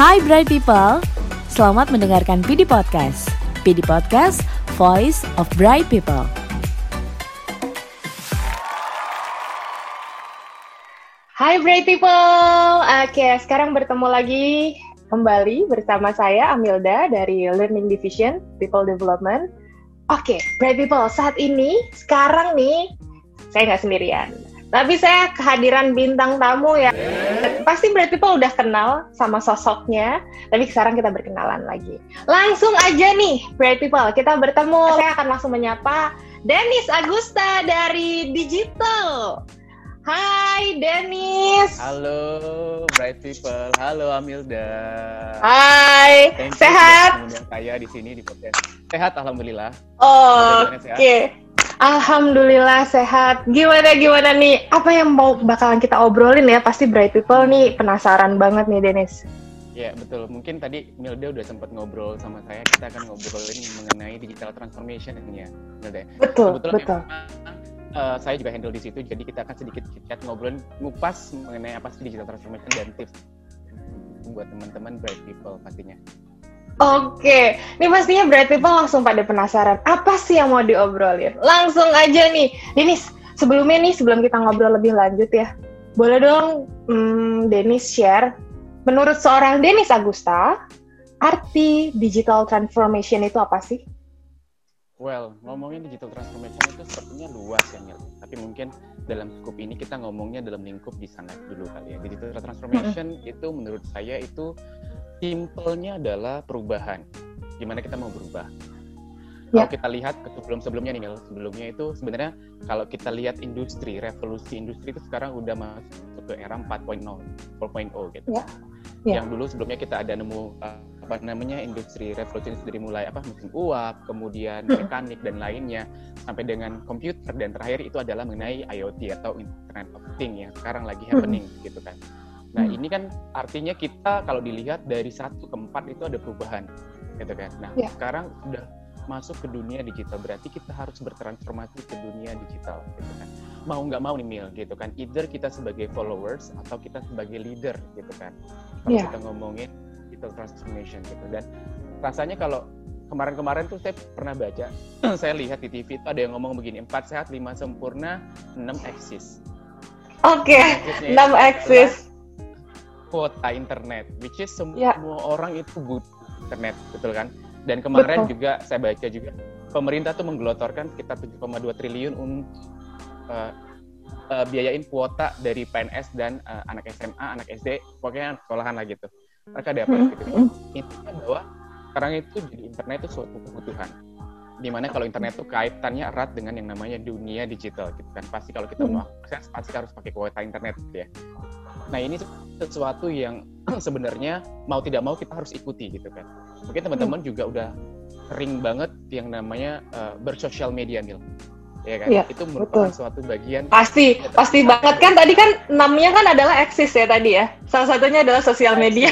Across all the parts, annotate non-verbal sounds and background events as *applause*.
Hai Bright People, selamat mendengarkan PD Podcast. PD Podcast, Voice of Bright People. Hai Bright People, oke sekarang bertemu lagi kembali bersama saya Amilda dari Learning Division People Development. Oke, Bright People, saat ini sekarang nih saya nggak sendirian. Tapi saya kehadiran bintang tamu ya. Pasti Bright People udah kenal sama sosoknya, tapi sekarang kita berkenalan lagi. Langsung aja nih, Bright People, kita bertemu. Saya akan langsung menyapa Dennis Agusta dari Digital. Hai Dennis. Halo Bright People, halo Amilda. Hai, Thank sehat? saya di sini di podcast. Sehat, alhamdulillah. Oh, Bagaimana, sehat? Alhamdulillah sehat. Gimana gimana nih? Apa yang mau bakalan kita obrolin ya? Pasti Bright People nih penasaran banget nih Dennis. Ya betul. Mungkin tadi Milda udah sempat ngobrol sama saya. Kita akan ngobrolin mengenai digital transformation ini ya, Milda. Betul, Kebetulan betul. memang, eh, saya juga handle di situ. Jadi kita akan sedikit chat ngobrolin ngupas mengenai apa sih digital transformation dan tips buat teman-teman Bright People pastinya. Oke, ini pastinya Bright People langsung pada penasaran. Apa sih yang mau diobrolin? Langsung aja nih. Dennis, sebelumnya nih, sebelum kita ngobrol lebih lanjut ya, boleh dong hmm, Dennis share, menurut seorang Dennis Agusta, arti digital transformation itu apa sih? Well, ngomongin digital transformation itu sepertinya luas ya, Mil. Tapi mungkin dalam skup ini kita ngomongnya dalam lingkup di sana dulu kali ya. Digital transformation itu menurut saya itu simpelnya adalah perubahan. Gimana kita mau berubah? Ya. Kalau kita lihat ke sebelum-sebelumnya nih, sebelumnya itu sebenarnya kalau kita lihat industri, revolusi industri itu sekarang udah masuk ke era 4.0, 4.0 gitu. Ya. Ya. Yang dulu sebelumnya kita ada nemu uh, apa namanya industri revolusi dari mulai apa mesin uap, kemudian Hmm. mekanik dan lainnya sampai dengan komputer dan terakhir itu adalah mengenai IoT atau Internet of Things yang sekarang lagi Hmm. happening gitu kan. Nah Hmm. ini kan artinya kita kalau dilihat dari satu ke empat itu ada perubahan gitu kan. Nah Ya. sekarang sudah masuk ke dunia digital berarti kita harus bertransformasi ke dunia digital gitu kan. Mau nggak mau nih Mil gitu kan. Either kita sebagai followers atau kita sebagai leader gitu kan. Kalau Ya. kita ngomongin digital transformation gitu dan rasanya kalau kemarin-kemarin tuh saya pernah baca, *clears throat* saya lihat di TV itu ada yang ngomong begini, empat sehat, lima sempurna, enam eksis. Oke, Eksisnya 6 itu kuota internet, which is semua Ya. orang itu butuh internet, betul kan? Dan kemarin Betul. juga saya baca juga pemerintah tuh menggelotorkan sekitar 7,2 triliun untuk uh, uh, biayain kuota dari PNS dan uh, anak SMA, anak SD, pokoknya anak sekolahan lah gitu. Mereka dapat Mm, gitu. mm. Intinya bahwa sekarang itu jadi internet itu suatu kebutuhan. Di mana kalau internet itu kaitannya erat dengan yang namanya dunia digital gitu kan. Pasti kalau kita Hmm. mau akses pasti harus pakai kuota internet gitu ya. Nah ini sesuatu yang *clears throat* sebenarnya mau tidak mau kita harus ikuti gitu kan. Mungkin teman-teman juga udah sering banget yang namanya uh, bersosial media Mil. Ya kan? Iya, itu merupakan betul. suatu bagian Pasti, pasti banget kan. Tadi kan namanya kan adalah eksis ya tadi ya. Salah satunya adalah sosial media.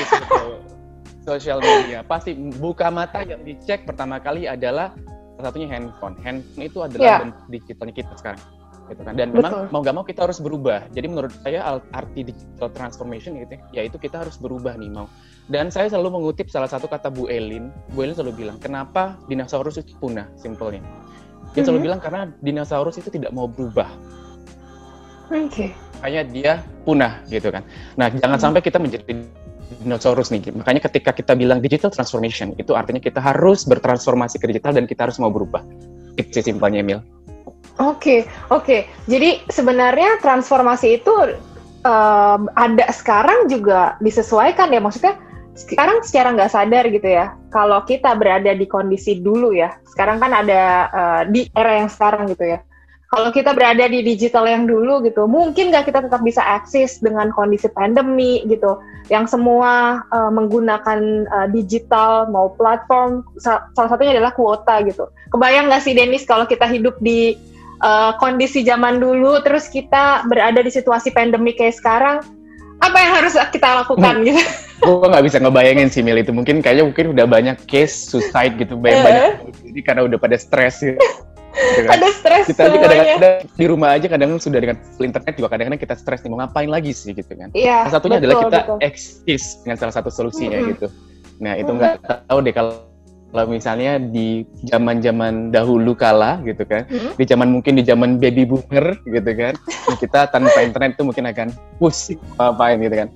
Sosial media pasti buka mata yang dicek pertama kali adalah salah satunya handphone. Handphone itu adalah Ya. bentuk digitalnya kita sekarang. Gitu kan. Dan memang Betul. mau gak mau kita harus berubah. Jadi menurut saya arti digital transformation gitu ya, yaitu kita harus berubah nih mau. Dan saya selalu mengutip salah satu kata Bu Elin. Bu Elin selalu bilang, kenapa dinosaurus itu punah? Simpelnya. Dia selalu Mhm. bilang karena dinosaurus itu tidak mau berubah. Oke. makanya dia punah gitu kan. Nah, jangan Hmm. sampai kita menjadi dinosaurus nih. Makanya ketika kita bilang digital transformation, itu artinya kita harus bertransformasi ke digital dan kita harus mau berubah. Itu simpelnya, Mil. Oke, oke. Jadi sebenarnya transformasi itu em, ada sekarang juga disesuaikan ya. Maksudnya sekarang secara nggak sadar gitu ya. Kalau kita berada di kondisi dulu ya. Sekarang kan ada eh, di era yang sekarang gitu ya. Kalau kita berada di digital yang dulu gitu, mungkin nggak kita tetap bisa akses dengan kondisi pandemi gitu, yang semua eh, menggunakan eh, digital mau platform, sa- salah satunya adalah kuota gitu. Kebayang nggak sih Denis kalau kita hidup di uh, kondisi zaman dulu terus kita berada di situasi pandemi kayak sekarang apa yang harus kita lakukan gitu Gue nggak bisa ngebayangin sih, Mil, itu. Mungkin kayaknya mungkin udah banyak case suicide gitu. Banyak, banyak jadi karena udah pada stres gitu. Kan. Ada stres kita aja kadang-kadang di rumah aja kadang sudah dengan internet juga kadang-kadang kita stres nih mau ngapain lagi sih gitu kan. Iya. Salah satunya betul, adalah kita betul. eksis dengan salah satu solusinya Mm-mm. gitu. Nah itu nggak tahu deh kalau kalau misalnya di zaman-zaman dahulu kala gitu kan, Mm-mm. di zaman mungkin di zaman baby boomer gitu kan, *laughs* kita tanpa internet itu mungkin akan pusing ngapain gitu kan.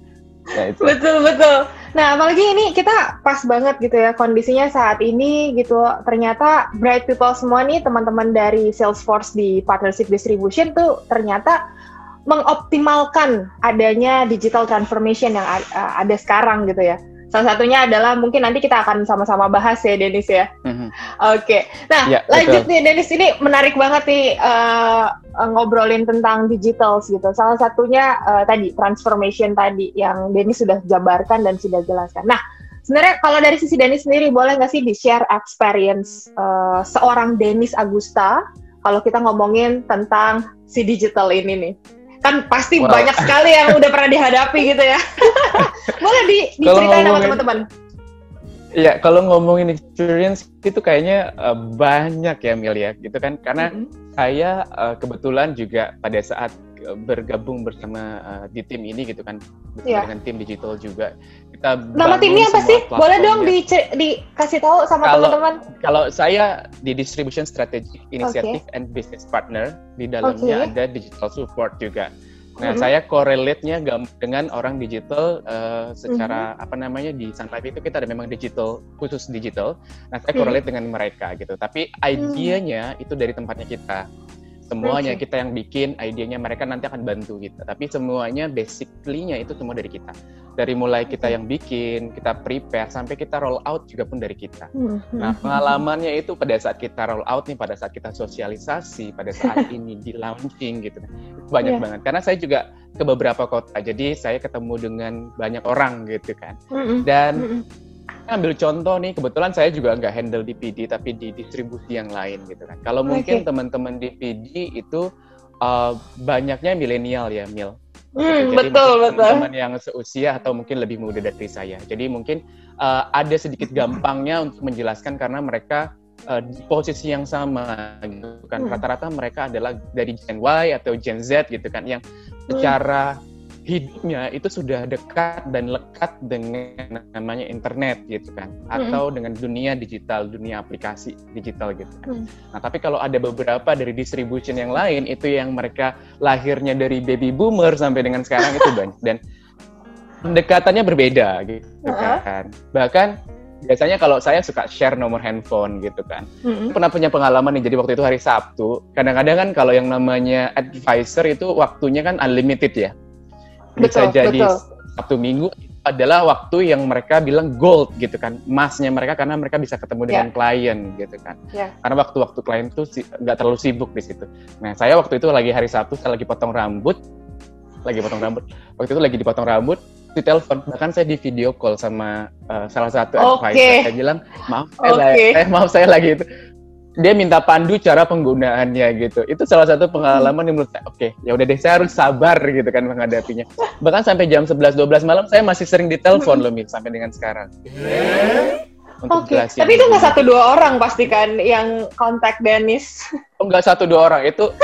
Nah itu. Betul betul. Nah apalagi ini kita pas banget gitu ya kondisinya saat ini gitu. Ternyata bright people semua nih teman-teman dari Salesforce di partnership distribution tuh ternyata mengoptimalkan adanya digital transformation yang ada sekarang gitu ya. Salah satunya adalah mungkin nanti kita akan sama-sama bahas ya Denis ya. Mhm. Oke, nah Ya, lanjut betul. nih Denis ini menarik banget nih eh, ngobrolin tentang digital gitu. Salah satunya eh, tadi transformation tadi yang Denis sudah jabarkan dan sudah jelaskan. Nah, sebenarnya kalau dari sisi Denis sendiri boleh nggak sih di share experience eh, seorang Denis Agusta kalau kita ngomongin tentang si digital ini nih? Kan pasti Wow. banyak sekali yang udah pernah dihadapi gitu ya. *laughs* boleh di, diceritain sama teman-teman. Iya, kalau ngomongin experience itu kayaknya eh, banyak ya Mil ya, gitu kan? Karena Mm-mm. saya eh, kebetulan juga pada saat bergabung bersama eh, di tim ini gitu kan, bersama Iya. dengan tim digital juga. Kita Nama timnya apa sih? Boleh dong di dikasih tahu sama teman-teman. Kalau saya di Distribution Strategy Initiative and Business Partner, di dalamnya Oke. ada digital support juga. Nah, Mhm. saya correlate-nya dengan orang digital eh, secara Mhm. apa namanya di Sun Life itu kita ada memang digital khusus digital. Nah, saya correlate dengan mereka gitu. Tapi idenya itu dari tempatnya kita. Semuanya Oke. kita yang bikin, idenya mereka nanti akan bantu kita. Tapi semuanya basically-nya itu semua dari kita. Dari mulai kita yang bikin, kita prepare sampai kita roll out juga pun dari kita. Nah, pengalamannya itu pada saat kita roll out nih, pada saat kita sosialisasi, pada saat *laughs* ini di launching gitu. Itu banyak Iya. banget. Karena saya juga ke beberapa kota, jadi saya ketemu dengan banyak orang gitu kan. Mm-mm. Dan Mm-mm. Ambil contoh nih, kebetulan saya juga nggak handle di PD, tapi di distribusi yang lain gitu kan. Kalau mungkin Oke. teman-teman di PD itu uh, banyaknya milenial ya, Mil. Hmm, Jadi betul betul. teman-teman yang seusia atau mungkin lebih muda dari saya. Jadi mungkin uh, ada sedikit gampangnya untuk menjelaskan karena mereka uh, di posisi yang sama gitu kan. Hmm. Rata-rata mereka adalah dari Gen Y atau Gen Z gitu kan yang secara hidupnya itu sudah dekat dan lekat dengan namanya internet gitu kan atau dengan dunia digital, dunia aplikasi digital gitu kan. Hmm. Nah, tapi kalau ada beberapa dari distribution yang lain itu yang mereka lahirnya dari baby boomer sampai dengan sekarang itu banyak dan pendekatannya berbeda gitu Uh-uh. kan. Bahkan biasanya kalau saya suka share nomor handphone gitu kan. Mm-mm. Pernah punya pengalaman nih, jadi waktu itu hari Sabtu, kadang-kadang kan kalau yang namanya advisor itu waktunya kan unlimited ya. Bisa Betul, jadi betul. Sabtu Minggu adalah waktu yang mereka bilang gold gitu kan, emasnya mereka karena mereka bisa ketemu dengan klien gitu kan. Ya. Karena waktu-waktu klien tuh si- nggak terlalu sibuk di situ. Nah saya waktu itu lagi hari Sabtu, saya lagi potong rambut, lagi potong rambut. Waktu itu lagi dipotong rambut, ditelepon, bahkan saya di video call sama uh, salah satu Oke. advisor. Saya bilang maaf, saya, Oke. eh, maaf saya lagi itu. Dia minta pandu cara penggunaannya gitu. Itu salah satu pengalaman yang menurut saya, oke, ya udah deh saya harus sabar gitu kan menghadapinya. Bahkan sampai jam 11-12 malam saya masih sering ditelepon loh, Mit, sampai dengan sekarang. Oke, jelasin tapi itu nggak satu dua orang pasti kan yang kontak Dennis. *laughs* Oh, nggak satu dua orang itu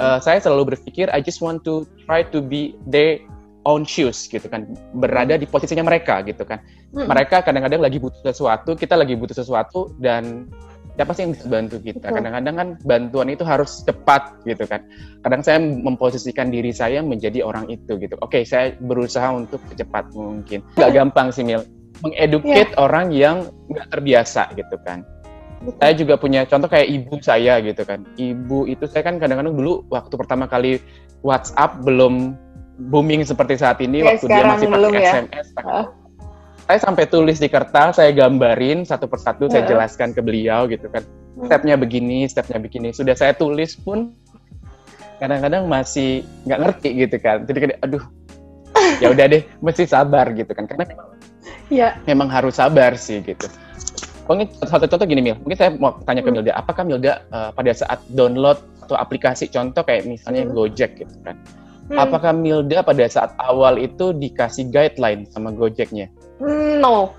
eh, saya selalu berpikir I just want to try to be their own shoes gitu kan berada di posisinya mereka gitu kan Mm. mereka kadang-kadang lagi butuh sesuatu kita lagi butuh sesuatu dan siapa sih yang bisa bantu kita Betul. kadang-kadang kan bantuan itu harus cepat gitu kan kadang saya memposisikan diri saya menjadi orang itu gitu oke saya berusaha untuk secepat mungkin nggak gampang sih Mil mengeducate orang yang nggak terbiasa gitu kan saya juga punya contoh kayak ibu saya gitu kan. Ibu itu saya kan kadang-kadang dulu waktu pertama kali WhatsApp belum booming seperti saat ini Ya, waktu dia masih pakai ya. SMS. pakai-. Saya sampai tulis di kertas, saya gambarin satu persatu, saya jelaskan ke beliau gitu kan. Hmm. Stepnya begini, stepnya begini. Sudah saya tulis pun kadang-kadang masih nggak ngerti gitu kan. Jadi kayak aduh, ya udah deh, mesti sabar gitu kan. Karena memang Ya, memang harus sabar sih gitu. Mungkin satu contoh gini Mil, mungkin saya mau tanya ke Hmm. Milda, apakah Milda eh, pada saat download atau aplikasi contoh kayak misalnya Hmm. Gojek gitu kan, Hmm. apakah Milda pada saat awal itu dikasih guideline sama Gojeknya? No.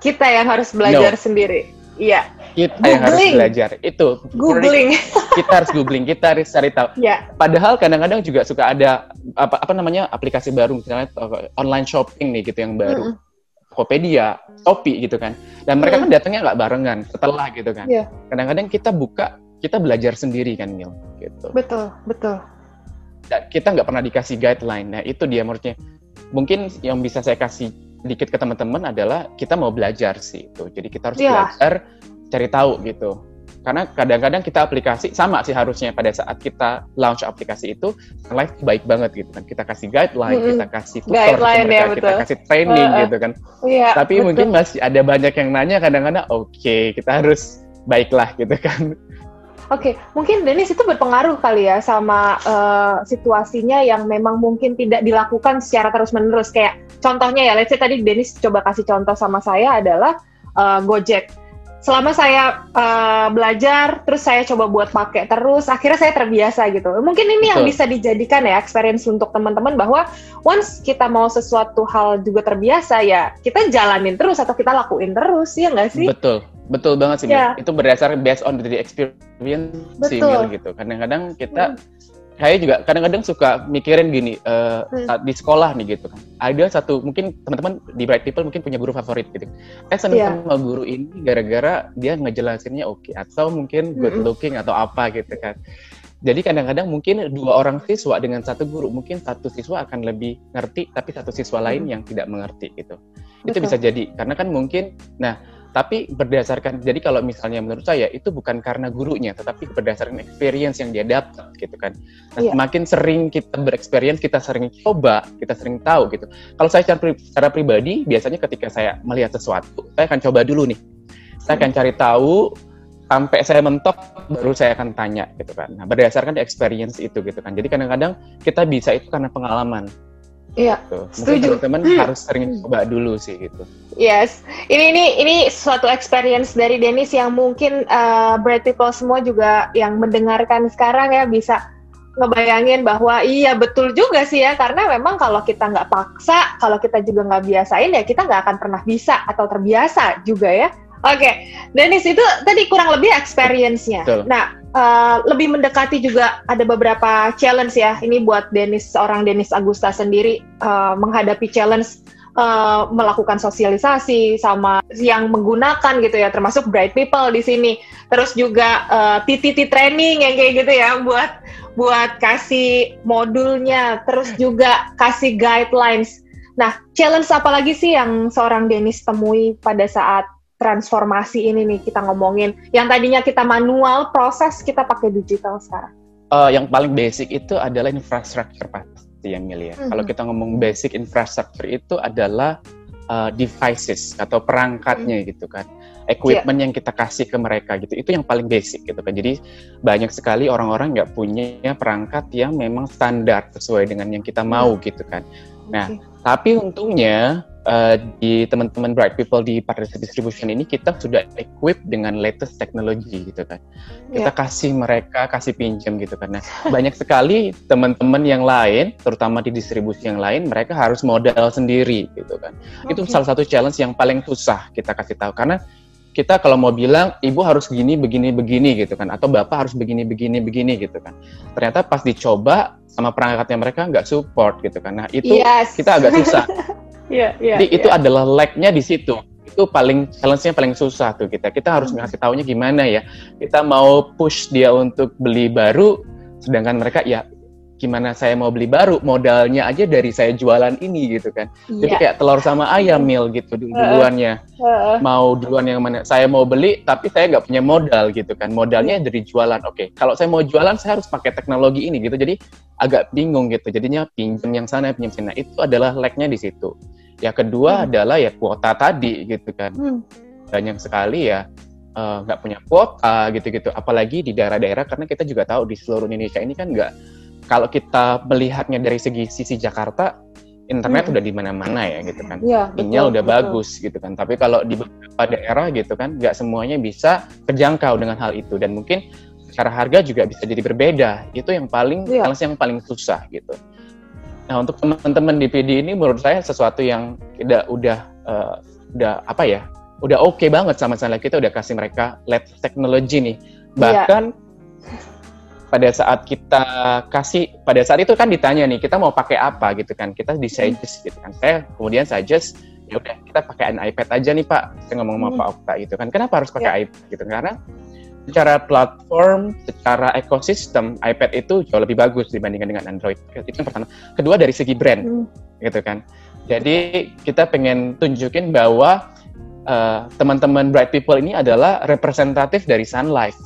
Kita yang harus belajar sendiri. Iya. kita yang harus Googling. belajar itu Googling. kita harus googling kita harus cari tahu ya, padahal kadang-kadang juga suka ada apa apa namanya aplikasi baru misalnya uh, online shopping nih gitu yang baru Mm-mm. Tokopedia, Shopee gitu kan dan mereka Mm. kan datangnya nggak barengan setelah gitu kan Iya. kadang-kadang kita buka kita belajar sendiri kan Mil gitu betul, betul. dan kita nggak pernah dikasih guideline. Nah itu dia menurutnya. Mungkin yang bisa saya kasih dikit ke teman-teman adalah kita mau belajar sih itu. Jadi kita harus Iya. belajar, cari tahu gitu. Karena kadang-kadang kita aplikasi sama sih harusnya pada saat kita launch aplikasi itu live baik banget gitu kan. Kita kasih guideline, Mm-mm. kita kasih tutor Guideline, ya, mereka, kita betul. kasih training Uh-uh. gitu kan. Iya. Tapi betul. mungkin masih ada banyak yang nanya kadang-kadang oke kita harus baiklah gitu kan. Oke, mungkin Denis itu berpengaruh kali ya sama eh, situasinya yang memang mungkin tidak dilakukan secara terus-menerus. Kayak contohnya ya, let's say tadi Denis coba kasih contoh sama saya adalah eh, Gojek. Selama saya eh, belajar, terus saya coba buat pakai terus, akhirnya saya terbiasa gitu. Mungkin ini yang Betul. bisa dijadikan ya experience untuk teman-teman bahwa once kita mau sesuatu hal juga terbiasa ya, kita jalanin terus atau kita lakuin terus, ya nggak sih? Betul, betul banget sih. Ya. Itu berdasarkan based on the experience sih Betul. Mil, gitu. Kadang-kadang kita, saya juga kadang-kadang suka mikirin gini eh, Hmm. saat di sekolah nih gitu kan. Ada satu mungkin teman-teman di Bright People mungkin punya guru favorit gitu. Saya seneng Iya. sama guru ini gara-gara dia ngejelasinnya oke atau mungkin good looking atau apa gitu kan. Jadi kadang-kadang mungkin dua orang siswa dengan satu guru mungkin satu siswa akan lebih ngerti tapi satu siswa lain Hmm. yang tidak mengerti gitu itu Betul. bisa jadi karena kan mungkin nah tapi berdasarkan jadi kalau misalnya menurut saya itu bukan karena gurunya tetapi berdasarkan experience yang dia dapat gitu kan. Nah, Iya. semakin sering kita berexperience kita sering coba kita sering tahu gitu. Kalau saya secara, pri- secara pribadi biasanya ketika saya melihat sesuatu saya akan coba dulu nih. Saya akan cari tahu sampai saya mentok baru saya akan tanya gitu kan. Nah berdasarkan experience itu gitu kan. Jadi kadang-kadang kita bisa itu karena pengalaman Iya. gitu. mungkin Setuju. teman-teman Hmm. harus sering coba dulu sih gitu Yes, ini ini ini suatu experience dari Dennis yang mungkin uh, bright people semua juga yang mendengarkan sekarang ya bisa ngebayangin bahwa iya betul juga sih ya karena memang kalau kita nggak paksa, kalau kita juga nggak biasain ya kita nggak akan pernah bisa atau terbiasa juga ya. Oke, Dennis itu tadi kurang lebih experience-nya. Betul. Nah, uh, lebih mendekati juga ada beberapa challenge ya. Ini buat Dennis seorang Dennis Agusta sendiri uh, menghadapi challenge uh, melakukan sosialisasi sama yang menggunakan gitu ya, termasuk bright people di sini. Terus juga uh, TTT training yang kayak gitu ya buat buat kasih modulnya, terus juga kasih guidelines. Nah, challenge apa lagi sih yang seorang Dennis temui pada saat transformasi ini nih kita ngomongin yang tadinya kita manual proses kita pakai digital sekarang. Eh, yang paling basic itu adalah infrastruktur pasti yang Mil ya. Mhm. Kalau kita ngomong basic infrastruktur itu adalah eh, devices atau perangkatnya gitu kan. Equipment yang kita kasih ke mereka gitu. Itu yang paling basic gitu kan. Jadi banyak sekali orang-orang nggak punya perangkat yang memang standar sesuai dengan yang kita mau gitu kan. Nah, Oke. Tapi untungnya eh, di teman-teman Bright People di Partnership Distribution ini kita sudah equip dengan latest teknologi gitu kan. Kita Iya. kasih mereka, kasih pinjam gitu kan. Nah, banyak sekali teman-teman yang lain, terutama di distribusi yang lain, mereka harus modal sendiri gitu kan. Itu Oke. salah satu challenge yang paling susah kita kasih tahu karena kita kalau mau bilang ibu harus begini begini begini gitu kan atau bapak harus begini begini begini gitu kan ternyata pas dicoba sama perangkatnya mereka nggak support gitu kan nah itu Yes. kita agak susah *laughs* Iya, iya. jadi itu iya. adalah lag-nya di situ. Itu paling challenge-nya paling susah tuh kita. Kita harus Hmm. ngasih taunya gimana ya. Kita mau push dia untuk beli baru, sedangkan mereka ya gimana saya mau beli baru, modalnya aja dari saya jualan ini gitu kan. Jadi Iya. kayak telur sama ayam mil gitu dulu- duluannya. Heeh. Mau duluan yang mana? Saya mau beli tapi saya nggak punya modal gitu kan. Modalnya dari jualan. Oke, kalau saya mau jualan saya harus pakai teknologi ini gitu. Jadi agak bingung gitu. Jadinya pinjam yang sana, pinjam sini. Nah, itu adalah lag-nya di situ. Yang kedua Hmm. adalah ya kuota tadi gitu kan. Hmm. Banyak sekali ya eh, nggak punya kuota gitu-gitu. Apalagi di daerah-daerah karena kita juga tahu di seluruh Indonesia ini kan nggak kalau kita melihatnya dari segi sisi Jakarta internet Hmm. udah di mana-mana ya gitu kan. Iya, Sinyal udah betul. bagus gitu kan. Tapi kalau di beberapa daerah gitu kan nggak semuanya bisa terjangkau dengan hal itu dan mungkin secara harga juga bisa jadi berbeda. Itu yang paling challenge yang paling susah gitu. Nah untuk teman-teman di PD ini menurut saya sesuatu yang tidak udah eh, udah apa ya udah oke okay banget sama Life kita udah kasih mereka lab teknologi nih. Iya. Bahkan pada saat kita kasih pada saat itu kan ditanya nih kita mau pakai apa? gitu kan. Kita di suggest gitu kan. Saya kemudian suggest ya udah kita pakai an iPad aja nih Pak. Saya ngomong sama Hmm. Pak Okta gitu kan. Kenapa harus pakai iPad? gitu. Karena secara platform secara ekosistem iPad itu jauh lebih bagus dibandingkan dengan Android. Itu yang pertama. Kedua dari segi brand Hmm. gitu kan. Jadi kita pengen tunjukin bahwa eh, teman-teman Bright People ini adalah representatif dari Sun Life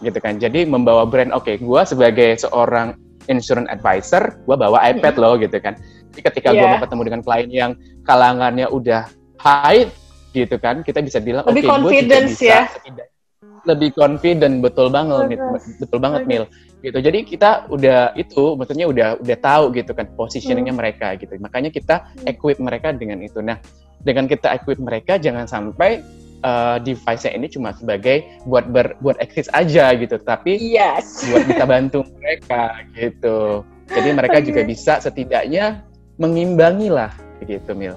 gitu kan. Jadi membawa brand, oke, gua sebagai seorang insurance advisor, gua bawa iPad loh gitu kan. Jadi ketika gua Iya. mau ketemu dengan klien yang kalangannya udah high gitu kan, kita bisa bilang, oke, Lebih gua juga confidence bisa ya. lebih confident, betul banget, betul banget. Mil. Gitu. Jadi kita udah itu, maksudnya udah udah tahu gitu kan positioningnya Hmm. mereka gitu. Makanya kita equip mereka dengan itu. Nah, dengan kita equip mereka, jangan sampai uh, device-nya ini cuma sebagai buat ber, buat eksis aja gitu, tapi Yes. buat bisa bantu mereka gitu. Jadi mereka juga bisa setidaknya mengimbangi lah gitu Mil.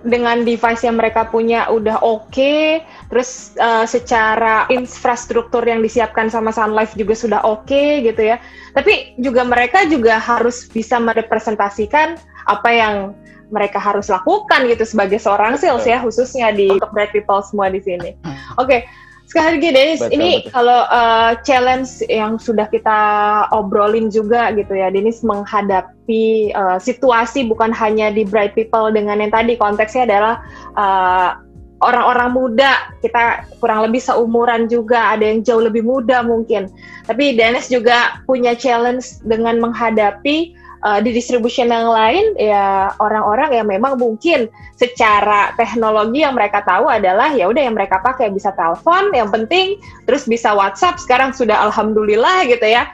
dengan device yang mereka punya udah oke, terus uh, secara infrastruktur yang disiapkan sama Sun Life juga sudah oke gitu ya. Tapi juga mereka juga harus bisa merepresentasikan apa yang mereka harus lakukan gitu sebagai seorang sales ya, khususnya di untuk bright people semua di sini. Oke, sekali lagi Denis, Betul, ini betul. kalau uh, challenge yang sudah kita obrolin juga gitu ya, Denis menghadapi uh, situasi bukan hanya di bright people dengan yang tadi konteksnya adalah uh, orang-orang muda, kita kurang lebih seumuran juga, ada yang jauh lebih muda mungkin. Tapi Dennis juga punya challenge dengan menghadapi uh, di distribution yang lain ya orang-orang yang memang mungkin secara teknologi yang mereka tahu adalah ya udah yang mereka pakai bisa telepon yang penting terus bisa WhatsApp sekarang sudah alhamdulillah gitu ya.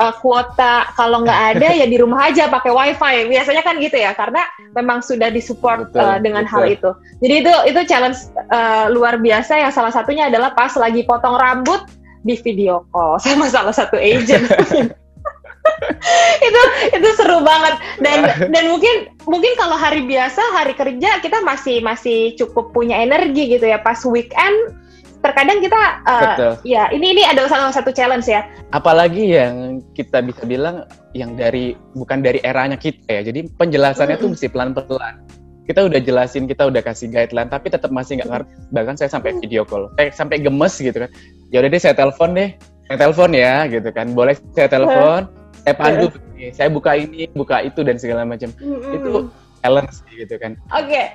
Uh, kuota kalau nggak ada ya di rumah aja pakai wifi. Biasanya kan gitu ya karena memang sudah disupport Betul, uh, dengan betul. hal itu. Jadi itu itu challenge uh, luar biasa yang salah satunya adalah pas lagi potong rambut di video call sama salah satu agent *laughs* *laughs* itu itu seru banget dan dan mungkin mungkin kalau hari biasa hari kerja kita masih masih cukup punya energi gitu ya pas weekend terkadang kita uh, Betul. ya ini ini ada salah satu challenge ya Apalagi yang kita bisa bilang yang dari bukan dari eranya kita ya. Jadi penjelasannya tuh mesti pelan-pelan. Kita udah jelasin, kita udah kasih guideline, tapi tetap masih nggak ngerti. Bahkan saya sampai video call, saya sampai gemes gitu kan. Ya udah deh saya telepon deh, saya telepon ya gitu kan. Boleh saya telepon, saya pandu, begini, saya buka ini, buka itu dan segala macam. Itu challenge gitu kan. Oke.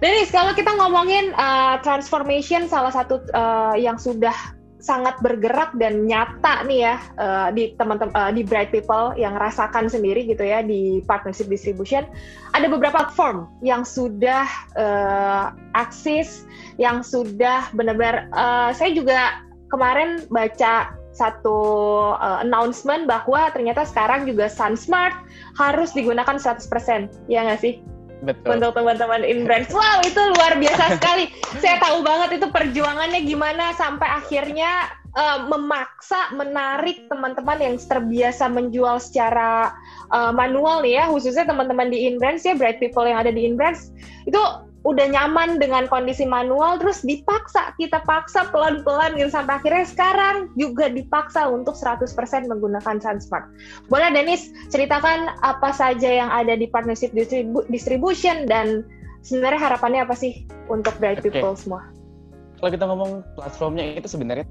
Denis, kalau kita ngomongin uh, transformation salah satu uh, yang sudah sangat bergerak dan nyata nih ya uh, di teman-teman uh, di Bright People yang rasakan sendiri gitu ya di partnership distribution ada beberapa platform yang sudah uh, aksis yang sudah benar-benar uh, saya juga kemarin baca satu uh, announcement bahwa ternyata sekarang juga SunSmart harus digunakan 100%. Ya nggak sih? Betul. untuk teman-teman in brands. Wow, itu luar biasa *laughs* sekali. Saya tahu banget itu perjuangannya gimana sampai akhirnya uh, memaksa menarik teman-teman yang terbiasa menjual secara uh, manual nih ya, khususnya teman-teman di in brands ya, bright people yang ada di in brands itu udah nyaman dengan kondisi manual terus dipaksa kita paksa pelan-pelan gitu sampai akhirnya sekarang juga dipaksa untuk 100% menggunakan SunSmart. Boleh Denis ceritakan apa saja yang ada di partnership distribu- distribution dan sebenarnya harapannya apa sih untuk bright people semua? Kalau kita ngomong platformnya itu sebenarnya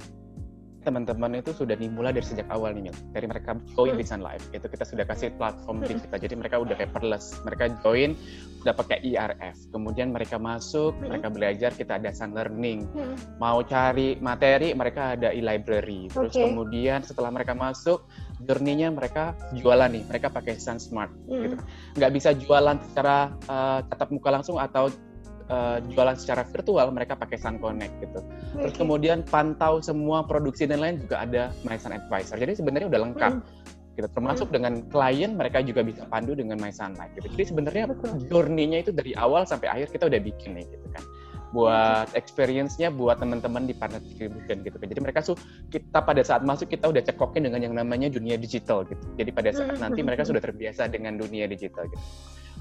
teman-teman itu sudah dimulai dari sejak awal nih Mil. Dari mereka join Hmm. di Life, itu kita sudah kasih platform Hmm. kita. Jadi mereka udah paperless. Mereka join udah pakai IRF. Kemudian mereka masuk, Hmm. mereka belajar, kita ada Sun Learning. Mau cari materi, mereka ada e-library. Terus Oke. kemudian setelah mereka masuk, journey-nya mereka jualan nih. Mereka pakai Sun Smart. Gitu. Hmm. Nggak bisa jualan secara uh, tatap muka langsung atau uh, jualan secara virtual, mereka pakai Sun Connect gitu. Terus kemudian pantau semua produksi dan lain juga ada My Sun Advisor. Jadi sebenarnya udah lengkap. Hmm. Gitu. Termasuk dengan klien mereka juga bisa pandu dengan My Sun Life gitu. Jadi sebenarnya journey-nya itu dari awal sampai akhir kita udah bikin nih gitu kan. Buat experience-nya buat teman-teman di partner distribution gitu kan. Jadi mereka su kita pada saat masuk kita udah cekokin dengan yang namanya dunia digital gitu. Jadi pada saat Hmm. nanti mereka sudah terbiasa dengan dunia digital gitu.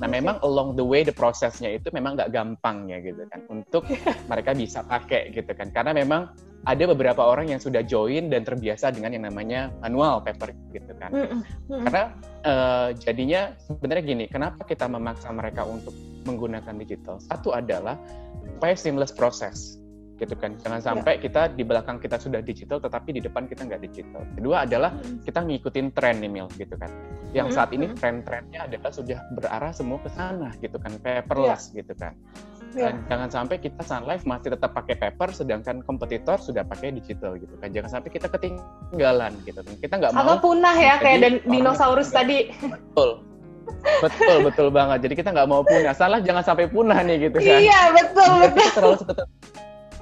Nah, memang along the way the prosesnya itu memang nggak gampang ya gitu kan untuk *laughs* mereka bisa pakai gitu kan. Karena memang ada beberapa orang yang sudah join dan terbiasa dengan yang namanya manual paper gitu kan. Mm -hmm. Karena uh, jadinya sebenarnya gini, kenapa kita memaksa mereka untuk menggunakan digital? Satu adalah supaya seamless proses gitu kan. Jangan sampai yeah. kita di belakang kita sudah digital tetapi di depan kita nggak digital. Kedua adalah kita ngikutin tren nih Mil gitu kan. Yang saat ini tren-trennya adalah sudah berarah semua ke sana gitu kan, paperless yeah. gitu kan. Yeah. jangan sampai kita Sun Life masih tetap pakai paper, sedangkan kompetitor sudah pakai digital gitu kan. Jangan sampai kita ketinggalan gitu kan. Kita nggak mau. Atau punah ya kayak dan dinosaurus tadi. Betul. betul betul banget. Jadi kita nggak mau punah. Salah jangan sampai punah nih gitu kan. Iya betul betul. Kita terlalu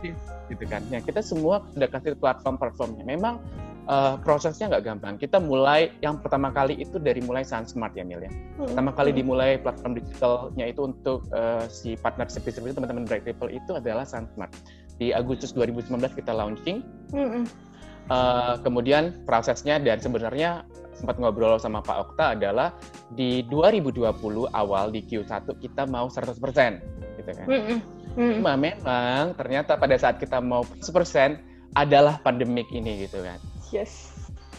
tetap gitu kan. Ya kita semua sudah kasih platform-platformnya. Memang uh, prosesnya nggak gampang. Kita mulai yang pertama kali itu dari mulai Smart ya Mil ya. Hmm. Pertama kali hmm. dimulai platform digitalnya itu untuk uh, si partner service teman-teman Bright People itu adalah Smart. Di Agustus 2019 kita launching. Hmm. Uh, kemudian prosesnya dan sebenarnya sempat ngobrol sama Pak Okta adalah di 2020 awal di Q1 kita mau 100% gitu kan. Hmm. Hmm. memang ternyata pada saat kita mau 100% adalah pandemik ini gitu kan. Yes.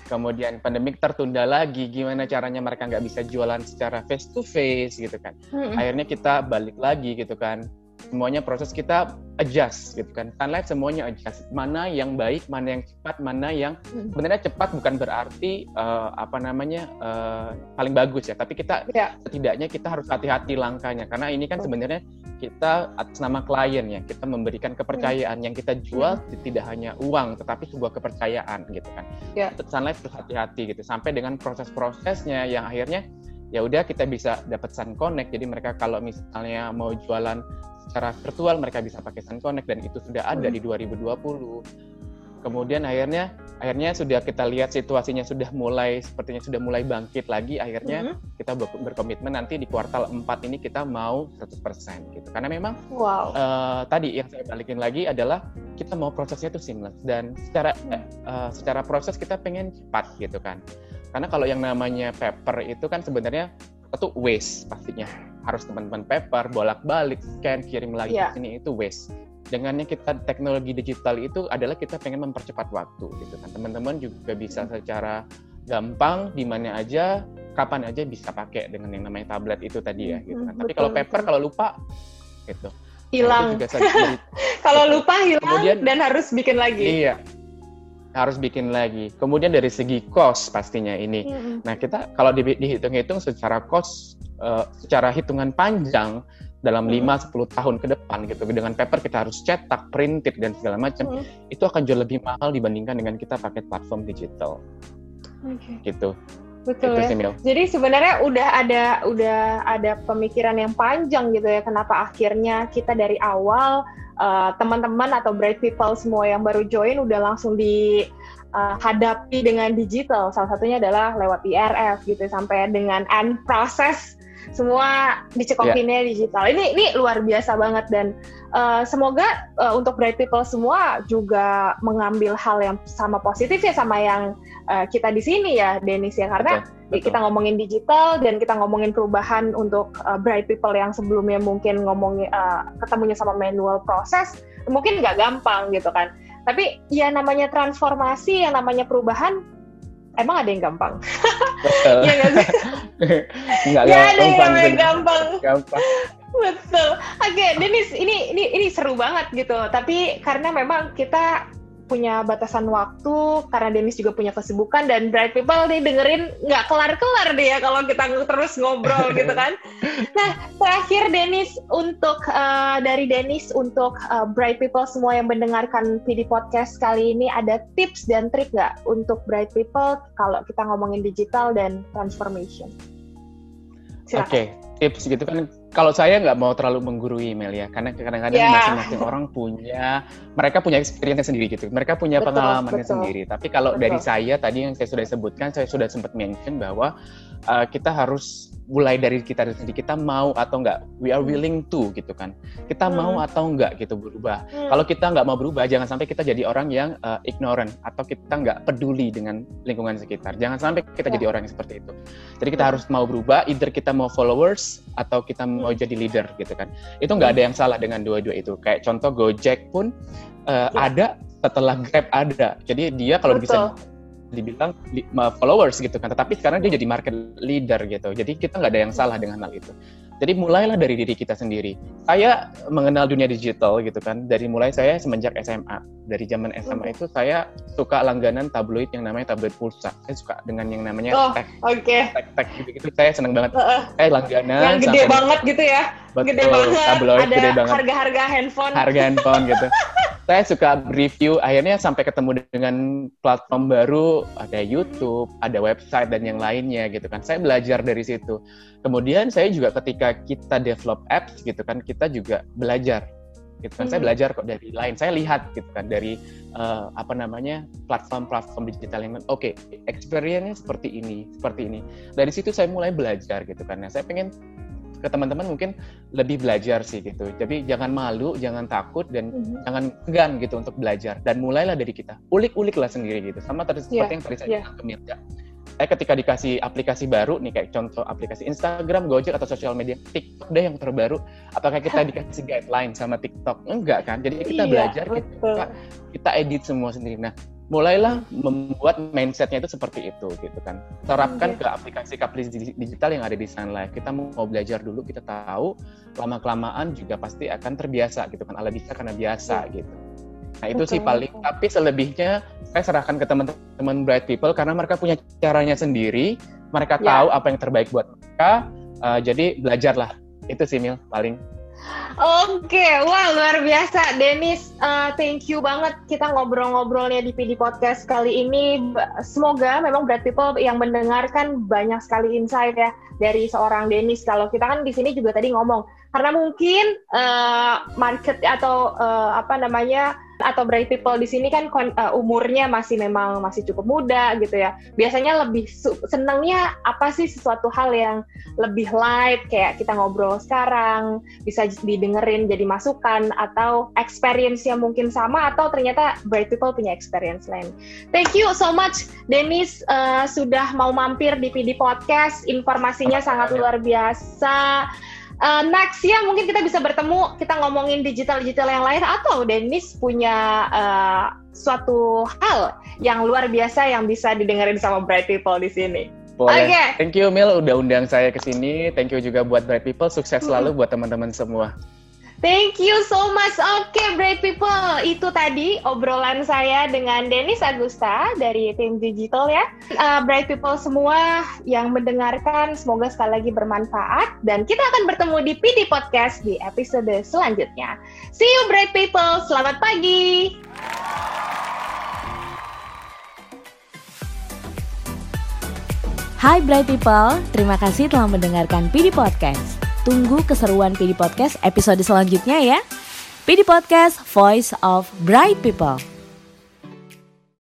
Kemudian pandemik tertunda lagi, gimana caranya mereka nggak bisa jualan secara face to face gitu kan. Hmm. Akhirnya kita balik lagi gitu kan. Semuanya proses kita adjust gitu kan. Sun Life semuanya adjust. Mana yang baik, mana yang cepat, mana yang hmm. sebenarnya cepat bukan berarti uh, apa namanya uh, paling bagus ya, tapi kita yeah. setidaknya kita harus hati-hati langkahnya karena ini kan sebenarnya kita atas nama klien ya kita memberikan kepercayaan hmm. yang kita jual hmm. tidak hanya uang tetapi sebuah kepercayaan gitu kan yeah. Sun Life terus hati-hati gitu sampai dengan proses-prosesnya yang akhirnya ya udah kita bisa dapat Sun Connect jadi mereka kalau misalnya mau jualan secara virtual mereka bisa pakai Sun Connect dan itu sudah ada hmm. di 2020 kemudian akhirnya akhirnya sudah kita lihat situasinya sudah mulai sepertinya sudah mulai bangkit lagi akhirnya mm-hmm. kita ber berkomitmen nanti di kuartal 4 ini kita mau 100% gitu karena memang wow. uh, tadi yang saya balikin lagi adalah kita mau prosesnya itu seamless dan secara mm. uh, secara proses kita pengen cepat gitu kan karena kalau yang namanya paper itu kan sebenarnya itu waste pastinya harus teman-teman paper bolak-balik scan kirim lagi yeah. ke sini itu waste dengannya kita teknologi digital itu adalah kita pengen mempercepat waktu gitu kan. Teman-teman juga bisa secara gampang di mana aja kapan aja bisa pakai dengan yang namanya tablet itu tadi ya gitu kan. Tapi kalau paper kalau lupa gitu. Hilang. nah, *laughs* kalau lupa hilang kemudian, dan harus bikin lagi. Iya harus bikin lagi. Kemudian dari segi cost pastinya ini. Mm-hmm. Nah kita kalau dihitung-hitung secara cost, uh, secara hitungan panjang dalam hmm. 5-10 tahun ke depan gitu dengan paper kita harus cetak, printed dan segala macam hmm. itu akan jauh lebih mahal dibandingkan dengan kita pakai platform digital. Okay. Gitu. Betul itu ya. Jadi sebenarnya udah ada udah ada pemikiran yang panjang gitu ya kenapa akhirnya kita dari awal uh, teman-teman atau bright people semua yang baru join udah langsung dihadapi uh, dengan digital. Salah satunya adalah lewat IRF gitu sampai dengan end process semua dicekokinnya yeah. digital. Ini ini luar biasa banget dan uh, semoga uh, untuk bright people semua juga mengambil hal yang sama positif ya sama yang uh, kita di sini ya Denis ya karena betul, betul. kita ngomongin digital dan kita ngomongin perubahan untuk uh, bright people yang sebelumnya mungkin ngomongin uh, ketemunya sama manual proses mungkin nggak gampang gitu kan. Tapi ya namanya transformasi, yang namanya perubahan emang ada yang gampang? Iya nggak sih? *laughs* Nggak ada gampang, yang gampang. Gampang. Betul. Oke, okay, Denis, ini ini ini seru banget gitu. Tapi karena memang kita punya batasan waktu karena Dennis juga punya kesibukan dan Bright People nih dengerin nggak kelar-kelar deh ya kalau kita terus ngobrol *laughs* gitu kan. Nah terakhir Dennis untuk uh, dari Dennis untuk uh, Bright People semua yang mendengarkan PD podcast kali ini ada tips dan trik nggak untuk Bright People kalau kita ngomongin digital dan transformation? Oke, okay. tips gitu kan kalau saya nggak mau terlalu menggurui Mel ya, karena kadang-kadang yeah. masing-masing orang punya, mereka punya experience sendiri gitu, mereka punya betul, pengalamannya betul. sendiri. Tapi kalau betul. dari saya tadi yang saya sudah sebutkan, saya sudah sempat mention bahwa uh, kita harus mulai dari kita sendiri kita mau atau enggak we are hmm. willing to gitu kan kita hmm. mau atau enggak gitu berubah hmm. kalau kita nggak mau berubah jangan sampai kita jadi orang yang uh, ignorant atau kita nggak peduli dengan lingkungan sekitar jangan sampai kita ya. jadi orang yang seperti itu jadi kita hmm. harus mau berubah either kita mau followers atau kita mau jadi leader gitu kan itu nggak ada yang salah dengan dua-dua itu kayak contoh Gojek pun uh, ya. ada setelah Grab ada jadi dia kalau bisa dibilang followers gitu kan tetapi sekarang dia jadi market leader gitu jadi kita nggak ada yang salah dengan hal itu jadi mulailah dari diri kita sendiri. Saya mengenal dunia digital gitu kan. Dari mulai saya semenjak SMA. Dari zaman SMA itu saya suka langganan tabloid yang namanya tabloid pulsa. Saya suka dengan yang namanya oh, tech. Oke. Okay. Tech, tech gitu, gitu. Saya seneng banget. Uh, uh. Saya langganan. Yang gede banget gitu ya. Betul, gede banget. Tabloid Ada gede banget. harga-harga handphone. Harga handphone gitu. *laughs* saya suka review akhirnya sampai ketemu dengan platform baru ada YouTube ada website dan yang lainnya gitu kan saya belajar dari situ kemudian saya juga ketika kita develop apps gitu kan kita juga belajar gitu kan hmm. saya belajar kok dari lain saya lihat gitu kan dari uh, apa namanya platform-platform digital yang oke okay, experience seperti ini seperti ini dari situ saya mulai belajar gitu kan nah saya pengen ke teman-teman mungkin lebih belajar sih gitu. Jadi jangan malu, jangan takut dan mm-hmm. jangan enggan gitu untuk belajar dan mulailah dari kita. Ulik-uliklah sendiri gitu. Sama tadi seperti yeah. yang tadi saya yeah. bilang ke Mirja. Saya ketika dikasih aplikasi baru nih kayak contoh aplikasi Instagram, Gojek atau sosial media, TikTok deh yang terbaru. Apakah kita *laughs* dikasih guideline sama TikTok? Enggak kan? Jadi kita iya, belajar, kita, kita edit semua sendiri. Nah, mulailah membuat mindsetnya itu seperti itu gitu kan. Terapkan okay. ke aplikasi-aplikasi digital yang ada di Sun Life kita mau belajar dulu kita tahu lama kelamaan juga pasti akan terbiasa gitu kan. Ala bisa karena biasa yeah. gitu. Nah itu sih paling tapi selebihnya saya serahkan ke teman-teman bright people karena mereka punya caranya sendiri. Mereka yeah. tahu apa yang terbaik buat mereka. Uh, jadi belajarlah. Itu sih Mil paling Oke, wah luar biasa, Dennis. Uh, thank you banget kita ngobrol-ngobrolnya di PD Podcast kali ini. Semoga memang Brad People yang mendengarkan banyak sekali insight ya dari seorang Dennis. Kalau kita kan di sini juga tadi ngomong, karena mungkin uh, market atau uh, apa namanya atau bright people di sini kan uh, umurnya masih memang masih cukup muda gitu ya. Biasanya lebih senangnya apa sih sesuatu hal yang lebih light kayak kita ngobrol sekarang bisa didengerin jadi masukan atau experience yang mungkin sama atau ternyata bright people punya experience lain. Thank you so much Dennis uh, sudah mau mampir di PD Podcast. Informasinya sangat luar biasa uh, next ya mungkin kita bisa bertemu kita ngomongin digital-digital yang lain atau Dennis punya uh, suatu hal yang luar biasa yang bisa didengarin sama Bright People di sini. Boleh. Okay. Thank you Mil udah undang saya ke sini. Thank you juga buat Bright People. Sukses selalu buat teman-teman semua. Thank you so much. Oke, okay, Bright People. Itu tadi obrolan saya dengan Denis Agusta dari tim digital ya. Uh, Bright People semua yang mendengarkan, semoga sekali lagi bermanfaat. Dan kita akan bertemu di PD Podcast di episode selanjutnya. See you, Bright People. Selamat pagi. Hai Bright People, terima kasih telah mendengarkan PD Podcast. Tunggu keseruan PD Podcast episode selanjutnya ya. PD Podcast, Voice of Bright People.